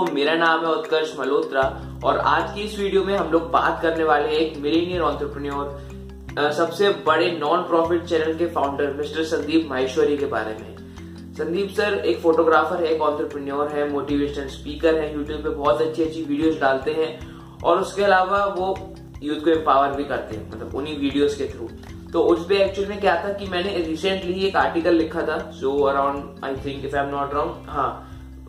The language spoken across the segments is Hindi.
दोस्तों मेरा नाम है उत्कर्ष मल्होत्रा और आज की इस वीडियो में हम लोग बात करने वाले हैं एक मिलीनियर ऑन्टरप्रन्योर सबसे बड़े नॉन प्रॉफिट चैनल के फाउंडर मिस्टर संदीप माहेश्वरी के बारे में। संदीप सर, एक फोटोग्राफर है, एक ऑन्टरप्रन्योर है मोटिवेशनल स्पीकर है यूट्यूब पे बहुत अच्छी अच्छी वीडियोस डालते हैं और उसके अलावा वो यूथ को एम्पावर भी करते हैं मतलब उन्हीं वीडियोस के थ्रू तो उस पे एक्चुअल में क्या था कि मैंने रिसेंटली एक आर्टिकल लिखा था जो around I think if I am not wrong हाँ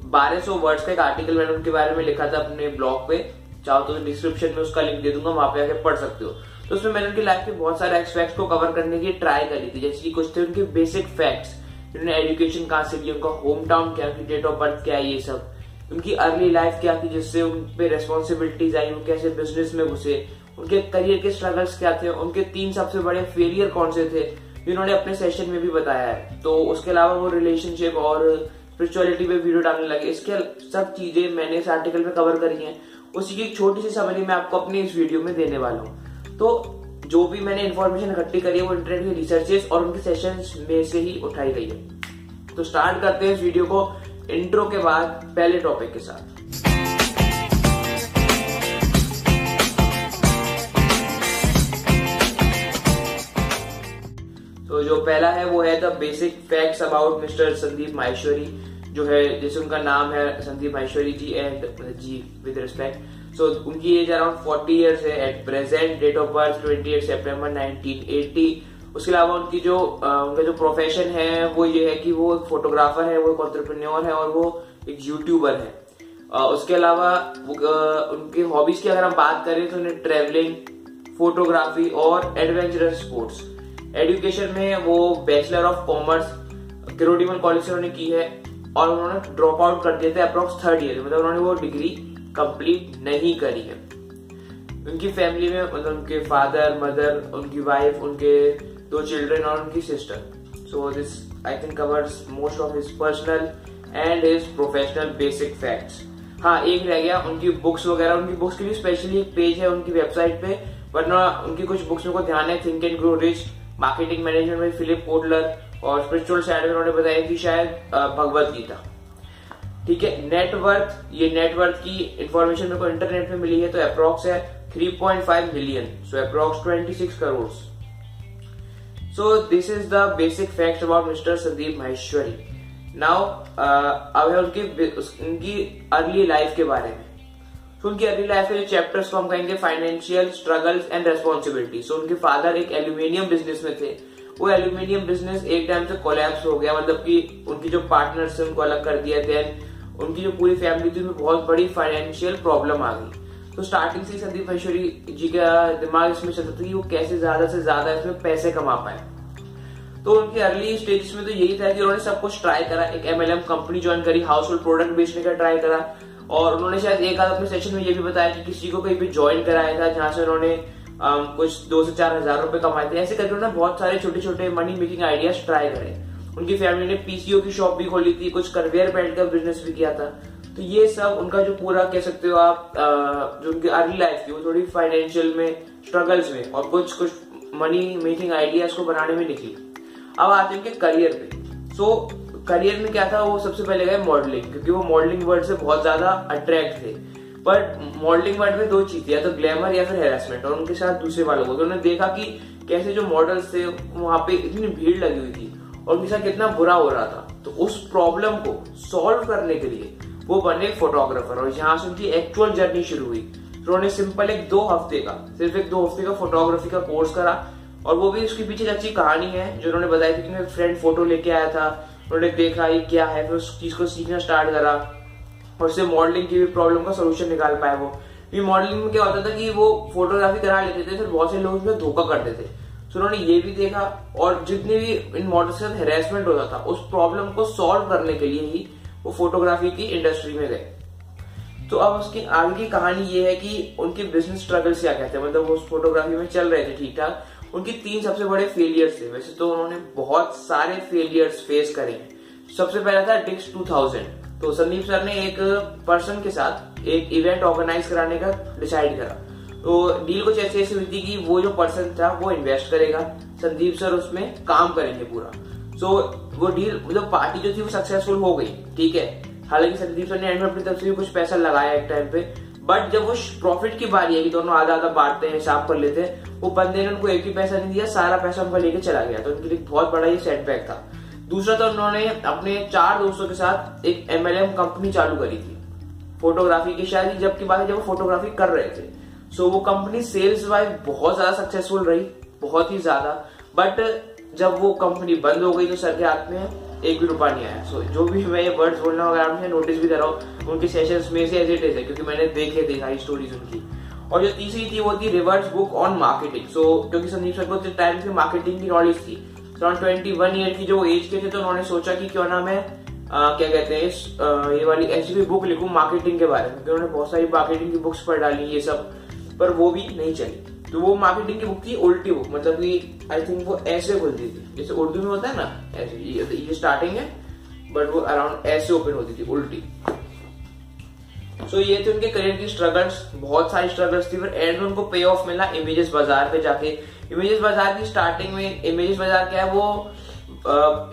बारह सौ वर्ड्स का एक आर्टिकल मैंने उनके बारे में लिखा था अपने ब्लॉग पे। चाहो तो डिस्क्रिप्शन में उसका लिंक दे दूँगा, वहाँ पे आके पढ़ सकते हो। तो उसमें मैंने उनकी लाइफ के बहुत सारे एक्सपेक्ट्स को कवर करने की ट्राई करी थी। जैसे कि कुछ थे उनके बेसिक फैक्ट्स उन्होंने एजुकेशन कहाँ से की उनका होम टाउन क्या थी डेट ऑफ़ बर्थ क्या है ये सब। उनकी अर्ली लाइफ क्या थी, जिससे उन पे रेस्पॉन्सिबिलिटीज आई, वो कैसे बिज़नेस में घुसे। उनके करियर के स्ट्रगल्स क्या थे, उनके तीन सबसे बड़े फेलियर कौन से थे जिन्होंने अपने सेशन में भी बताया है। तो उसके अलावा वो रिलेशनशिप और स्पिरिचुअलिटी पे वीडियो डालने लगे। इसके सब चीज़ें मैंने इस आर्टिकल में कवर करी हैं। उसी की छोटी सी समरी मैं आपको अपनी इस वीडियो में देने वाला हूँ। तो जो भी मैंने इन्फॉर्मेशन इकट्ठी करी है, वो इंटरनेट के रिसर्चेस और उनके सेशन में से ही उठाई गई है। तो स्टार्ट करते हैं इस वीडियो को इंट्रो के बाद, पहले टॉपिक के साथ। तो जो पहला है, वो है the basic facts about mister Sandeep Maheshwari जो है, जैसे उनका नाम है Sandeep Maheshwari ji and ji with respect so उनकी एज अराउंड 40 इयर्स है. At present date of birth 28 सितंबर 1980 उसके अलावा उनकी जो उनका जो प्रोफेशन है, वो ये है कि वो एक फोटोग्राफर है, वो एक ऑन्टरप्रन्योर है और वो एक यूट्यूबर है. उसके अलावा उनकी हॉबीज की अगर हम बात करें तो उन्हें ट्रेवलिंग फोटोग्राफी और एडवेंचरस स्पोर्ट्स एजुकेशन में वो bachelor of commerce Kirorimal college से उन्होंने की है. और उन्होंने ड्रॉप आउट कर दिया था अप्रोक्स थर्ड ईयर मतलब उन्होंने वो डिग्री कंप्लीट नहीं करी है। उनकी फैमिली में मतलब उनके फादर मदर उनकी वाइफ उनके दो चिल्ड्रन और उनकी sister so this I think covers most of his personal and his professional basic facts हाँ एक रह गया, उनकी बुक्स वगैरह। उनकी बुक्स के लिए स्पेशली एक पेज है उनकी वेबसाइट पे, वरना उनकी कुछ बुक्स में को ध्यान है। Think and grow rich marketing management में फिलिप पोडलर और स्पिरिचुअल साइड में उन्होंने बताया कि शायद भगवत गीता। ठीक है नेटवर्थ ये नेटवर्थ की इंफॉर्मेशन मेरे को इंटरनेट में मिली है तो अप्रोक्स है 3.5 million so approx 26 crore so this is the basic fact about mister Sandeep Maheshwari now अब है उनकी उनकी अर्ली लाइफ के बारे में। तो उनकी अर्ली लाइफ के चैप्टर्स को हम कहेंगे financial struggles and responsibility so उनके फादर एक एल्यूमिनियम बिज़नेस में थे। वो एल्यूमिनियम बिज़नेस एक टाइम से कोलैप्स हो गया मतलब कि उनकी जो पार्टनर्स थे, उनको अलग कर दिया देन उनकी जो पूरी फैमिली थी, उनमें बहुत बड़ी फाइनेंशियल प्रॉब्लम आ गई। तो स्टार्टिंग से संदीप महेश्वरी जी का दिमाग इसमें चलता था कि वो कैसे ज़्यादा से ज़्यादा इसमें पैसे कमा पाए। तो उनके अर्ली स्टेज में तो यही था कि उन्होंने सब कुछ ट्राई करा, एक एमएलएम कंपनी ज्वाइन करी हाउस होल्ड प्रोडक्ट बेचने का ट्राई करा, और उन्होंने शायद एक आध अपने सेशन में ये भी बताया कि किसी को कहीं भी ज्वाइन कराया था, जहाँ से उन्होंने कुछ दो से चार हज़ार रुपए कमाए थे। ऐसे करके उन्होंने बहुत सारे छोटे छोटे मनी मेकिंग आइडियाज़ ट्राई करे। उनकी फैमिली ने पीसीओ की शॉप भी खोली थी कुछ कन्वेयर बेल्ट का बिज़नेस भी किया था। तो ये सब उनका जो पूरा कह सकते हो आप जो उनकी अर्ली लाइफ थी वो थोड़ी फाइनेंशियल में स्ट्रगल्स में और कुछ कुछ मनी मेकिंग आइडियाज़ को बनाने में निकली। अब आते हैं करियर पे। सो so, करियर में क्या था? वो सबसे पहले गए मॉडलिंग क्योंकि वो मॉडलिंग वर्ड से बहुत ज़्यादा अट्रैक्ट थे। पर मॉडलिंग वर्ड में दो चीज़ थी या तो ग्लैमर या फिर हेरासमेंट और उनके साथ दूसरे वालों को। तो उन्होंने देखा कि कैसे जो मॉडल्स थे, वहाँ पे इतनी भीड़ लगी हुई थी, और उनके साथ कितना बुरा हो रहा था। तो उस प्रॉब्लम को सॉल्व करने के लिए वो बने एक फोटोग्राफर और यहाँ से उनकी एक्चुअल जर्नी शुरू हुई। तो उन्होंने सिंपल एक दो हफ़्ते का, सिर्फ़ एक दो हफ़्ते का फोटोग्राफी का कोर्स करा, और वो भी उसके पीछे अच्छी कहानी है, जो उन्होंने बताई थी कि मैं फ्रेंड फ़ोटो लेके आया था। उन्होंने देखा ये क्या है, फिर उस चीज़ को सीखना स्टार्ट करा। और उससे मॉडलिंग की भी प्रॉब्लम का सोल्यूशन निकाल पाए वो। भी मॉडलिंग में क्या होता था कि वो फोटोग्राफी करा लेते थे, फिर बहुत से लोग उसमें धोखा करते थे। तो उन्होंने ये भी देखा और जितने भी इन मॉडल्स के साथ हेरासमेंट होता था, उस प्रॉब्लम को सॉल्व करने के लिए ही वो फोटोग्राफी की इंडस्ट्री में गए। तो अब उसकी आगे की कहानी ये है कि उनके बिज़नेस स्ट्रगल्स क्या कहते हैं? मतलब वो उस फोटोग्राफी में चल रहे थे ठीक ठाक उनके तीन सबसे बड़े फेलियर्स थे। वैसे तो उन्होंने बहुत सारे फेलियर्स फेस करे सबसे पहला था डिक्स 2000 तो संदीप सर ने एक पर्सन के साथ एक इवेंट ऑर्गेनाइज कराने का डिसाइड करा। तो डील कुछ ऐसी ऐसी हुई थी कि वो जो पर्सन था वो इन्वेस्ट करेगा। संदीप सर उसमें काम करेंगे पूरा। सो so, वो डील मतलब पार्टी जो थी वो सक्सेसफुल हो गई ठीक है? हालाँकि संदीप सर ने एंड में अपनी तरफ़ से भी कुछ पैसा लगाया एक टाइम पे। बट जब वो प्रॉफिट की बारी है कि दोनों आधा आधा बांटते हैं हिसाब कर लेते हैं वो बंदे ने उनको एक भी पैसा नहीं दिया सारा पैसा उनका लेके चला गया। तो उनके लिए बहुत बड़ा ये सेटबैक था। दूसरा तो उन्होंने अपने चार दोस्तों के साथ एक एमएलएम कंपनी चालू करी थी। फोटोग्राफी की शायद जब की बात है जब वो फोटोग्राफी कर रहे थे। सो वो कंपनी सेल्स वाइज बहुत ज़्यादा सक्सेसफुल रही बहुत ही ज़्यादा। बट जब वो कंपनी बंद हो गई तो सर के हाथ में एक भी रुपया नहीं आया। सो so, जो भी मैं ये वर्ड्स बोलना वगैरह मुझे नोटिस भी कर रहा हूँ उनके सेशंस में से एज इट इज़ है क्योंकि मैंने देखे सारी स्टोरीज उनकी। और जो तीसरी थी वो थी reverse book on marketing so क्योंकि संदीप सर को टाइम की मार्केटिंग की नॉलेज थी। ट्वेंटी वन ईयर की जो एज के थे तो उन्होंने सोचा कि क्यों ना मैं आ, क्या कहते हैं ये वाली ऐसी भी बुक लिखूं मार्केटिंग के बारे में उन्होंने बहुत सारी मार्केटिंग की बुक्स पढ़ डाली ये सब पर वो भी नहीं चली। तो वो मार्केटिंग की बुक थी उल्टी बुक मतलब कि आई थिंक वो ऐसे खुलती थी। जैसे उर्दू में होता है ना ऐसे ये, ये स्टार्टिंग है बट वो अराउंड ऐसे ओपन होती थी उल्टी सो so, ये थे उनके करियर की स्ट्रगल्स बहुत सारी स्ट्रगल्स थी फिर एंड उनको पे ऑफ़ मिला इमेजेस बाज़ार पे जाके। इमेजेस बाज़ार की स्टार्टिंग में इमेजेस बाज़ार क्या है, वो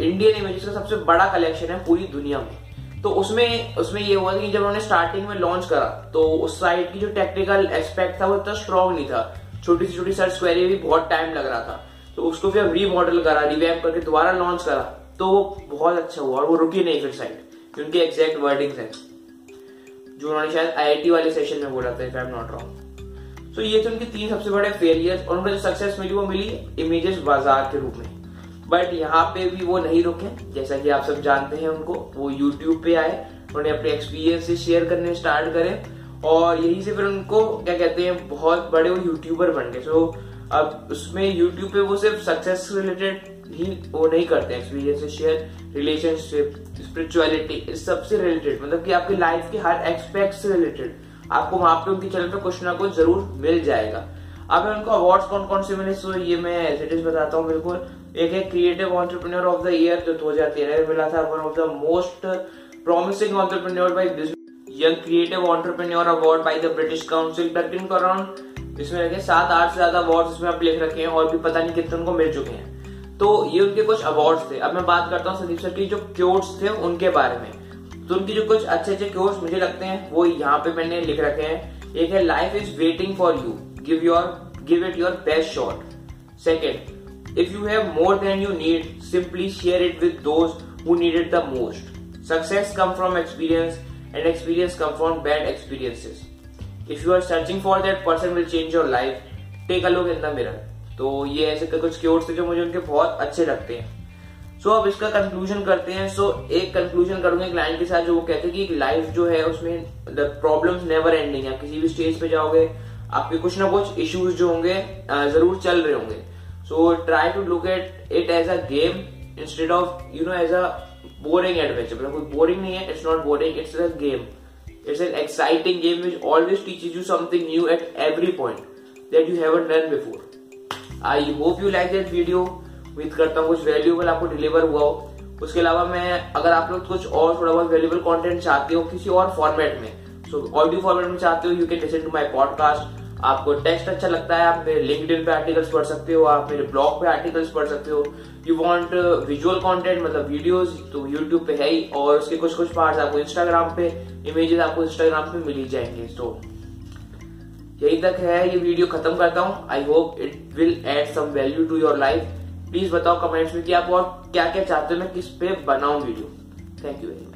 इंडियन इमेजेस का सबसे बड़ा कलेक्शन है पूरी दुनिया में। तो उसमें उसमें ये हुआ कि जब उन्होंने स्टार्टिंग में लॉन्च करा तो उस साइट की जो टेक्निकल एस्पेक्ट था वो इतना स्ट्रॉन्ग नहीं था। छोटी सी छोटी सर्च क्वेरी भी बहुत टाइम लग रहा था। तो उसको फिर रीमॉडल करा रिवैप करके दोबारा लॉन्च करा तो वो बहुत अच्छा हुआ और वो रुकी नहीं फिर साइट उनके एग्जैक्ट वर्डिंग है। जो उन्होंने शायद आईआईटी वाले सेशन में बोला था if I am not wrong so ये थे उनके तीन सबसे बड़े फेलियर और उनको जो सक्सेस मिली वो मिली इमेजेस बाज़ार के रूप में। बट यहाँ पे भी वो नहीं रुके, जैसा कि आप सब जानते हैं उनको, वो यूट्यूब पे आए, उन्होंने अपने एक्सपीरियंस से शेयर करने स्टार्ट करे और यहीं से फिर उनको, क्या कहते हैं, बहुत बड़े वो यूट्यूबर बन गए। सो अब उसमें यूट्यूब पे वो सिर्फ़ सक्सेस रिलेटेड ही वो नहीं करते एक्सपीरियंस शेयर रिलेशनशिप स्पिरिचुअलिटी इस सबसे रिलेटेड मतलब कि आपकी लाइफ के हर एक्सपेक्ट से रिलेटेड आपको वहाँ पे उनके चैनल पे कुछ ना कुछ ज़रूर मिल जाएगा। अब उनको अवार्ड्स कौन कौन से मिले सो ये मैं एज बताता हूँ बिल्कुल। एक है creative entrepreneur of the year जो 2013 में मिला था one of the most promising entrepreneur by young creative entrepreneur award by the British council around इसमें रखे सात, आठ से ज़्यादा अवार्ड इसमें आप लिख रखे हैं, और भी पता नहीं कितने उनको मिल चुके हैं। तो ये उनके कुछ अवार्ड थे। अब मैं बात करता हूँ संदीप सर की जो क्योर्स थे उनके बारे में। तो उनके जो कुछ अच्छे अच्छे कोर्स मुझे लगते हैं, वो यहाँ पे मैंने लिख रखे हैं। एक है life is waiting for you give your give it your best shot second if you have more than you need simply share it with do it the most success come from experience and experience come from bad experiences if you are searching for that person will change your life take a look in the mirror तो ये ऐसे कुछ क्योर्स थे जो मुझे उनके बहुत अच्छे लगते हैं। सो अब इसका कंक्लूजन करते हैं। सो एक कंक्लूजन करूँगा क्लाइंट के साथ जो वो कहते हैं कि लाइफ जो है, उसमें प्रॉब्लम्स नेवर एंडिंग है। किसी भी स्टेज पे जाओगे, आपके कुछ ना कुछ इश्यूज़ जो होंगे ज़रूर चल रहे होंगे। So try to look at it as a game instead of you know as a boring adventure मतलब कोई बोरिंग नहीं है it's not boring it's a game it's an exciting game which always teaches you something new at every point that you have done before I hope you like that video उम्मीद करता हूँ कुछ वैल्यूबल आपको डिलीवर हुआ हो। उसके अलावा मैं, अगर आप लोग कुछ और थोड़ा बहुत वैल्यूबल कंटेंट चाहते हो किसी और फॉर्मेट में सो ऑडियो फॉर्मेट में चाहते हो you can listen to my podcast आपको टेक्स्ट अच्छा लगता है, आप मेरे लिंक्डइन पे आर्टिकल्स पढ़ सकते हो, आप मेरे ब्लॉग पे आर्टिकल्स पढ़ सकते हो। यू वांट विजुअल कंटेंट मतलब वीडियोस तो यूट्यूब पे है ही, और उसके कुछ कुछ पार्ट्स आपको इंस्टाग्राम पे इमेजेस आपको इंस्टाग्राम पे मिल ही जाएँगे तो यही तक है, ये वीडियो खत्म करता हूँ। I hope it will add some value to your life please बताओ कमेंट्स में कि आप और क्या क्या चाहते हो, मैं किस पे बनाऊँ video thank you very much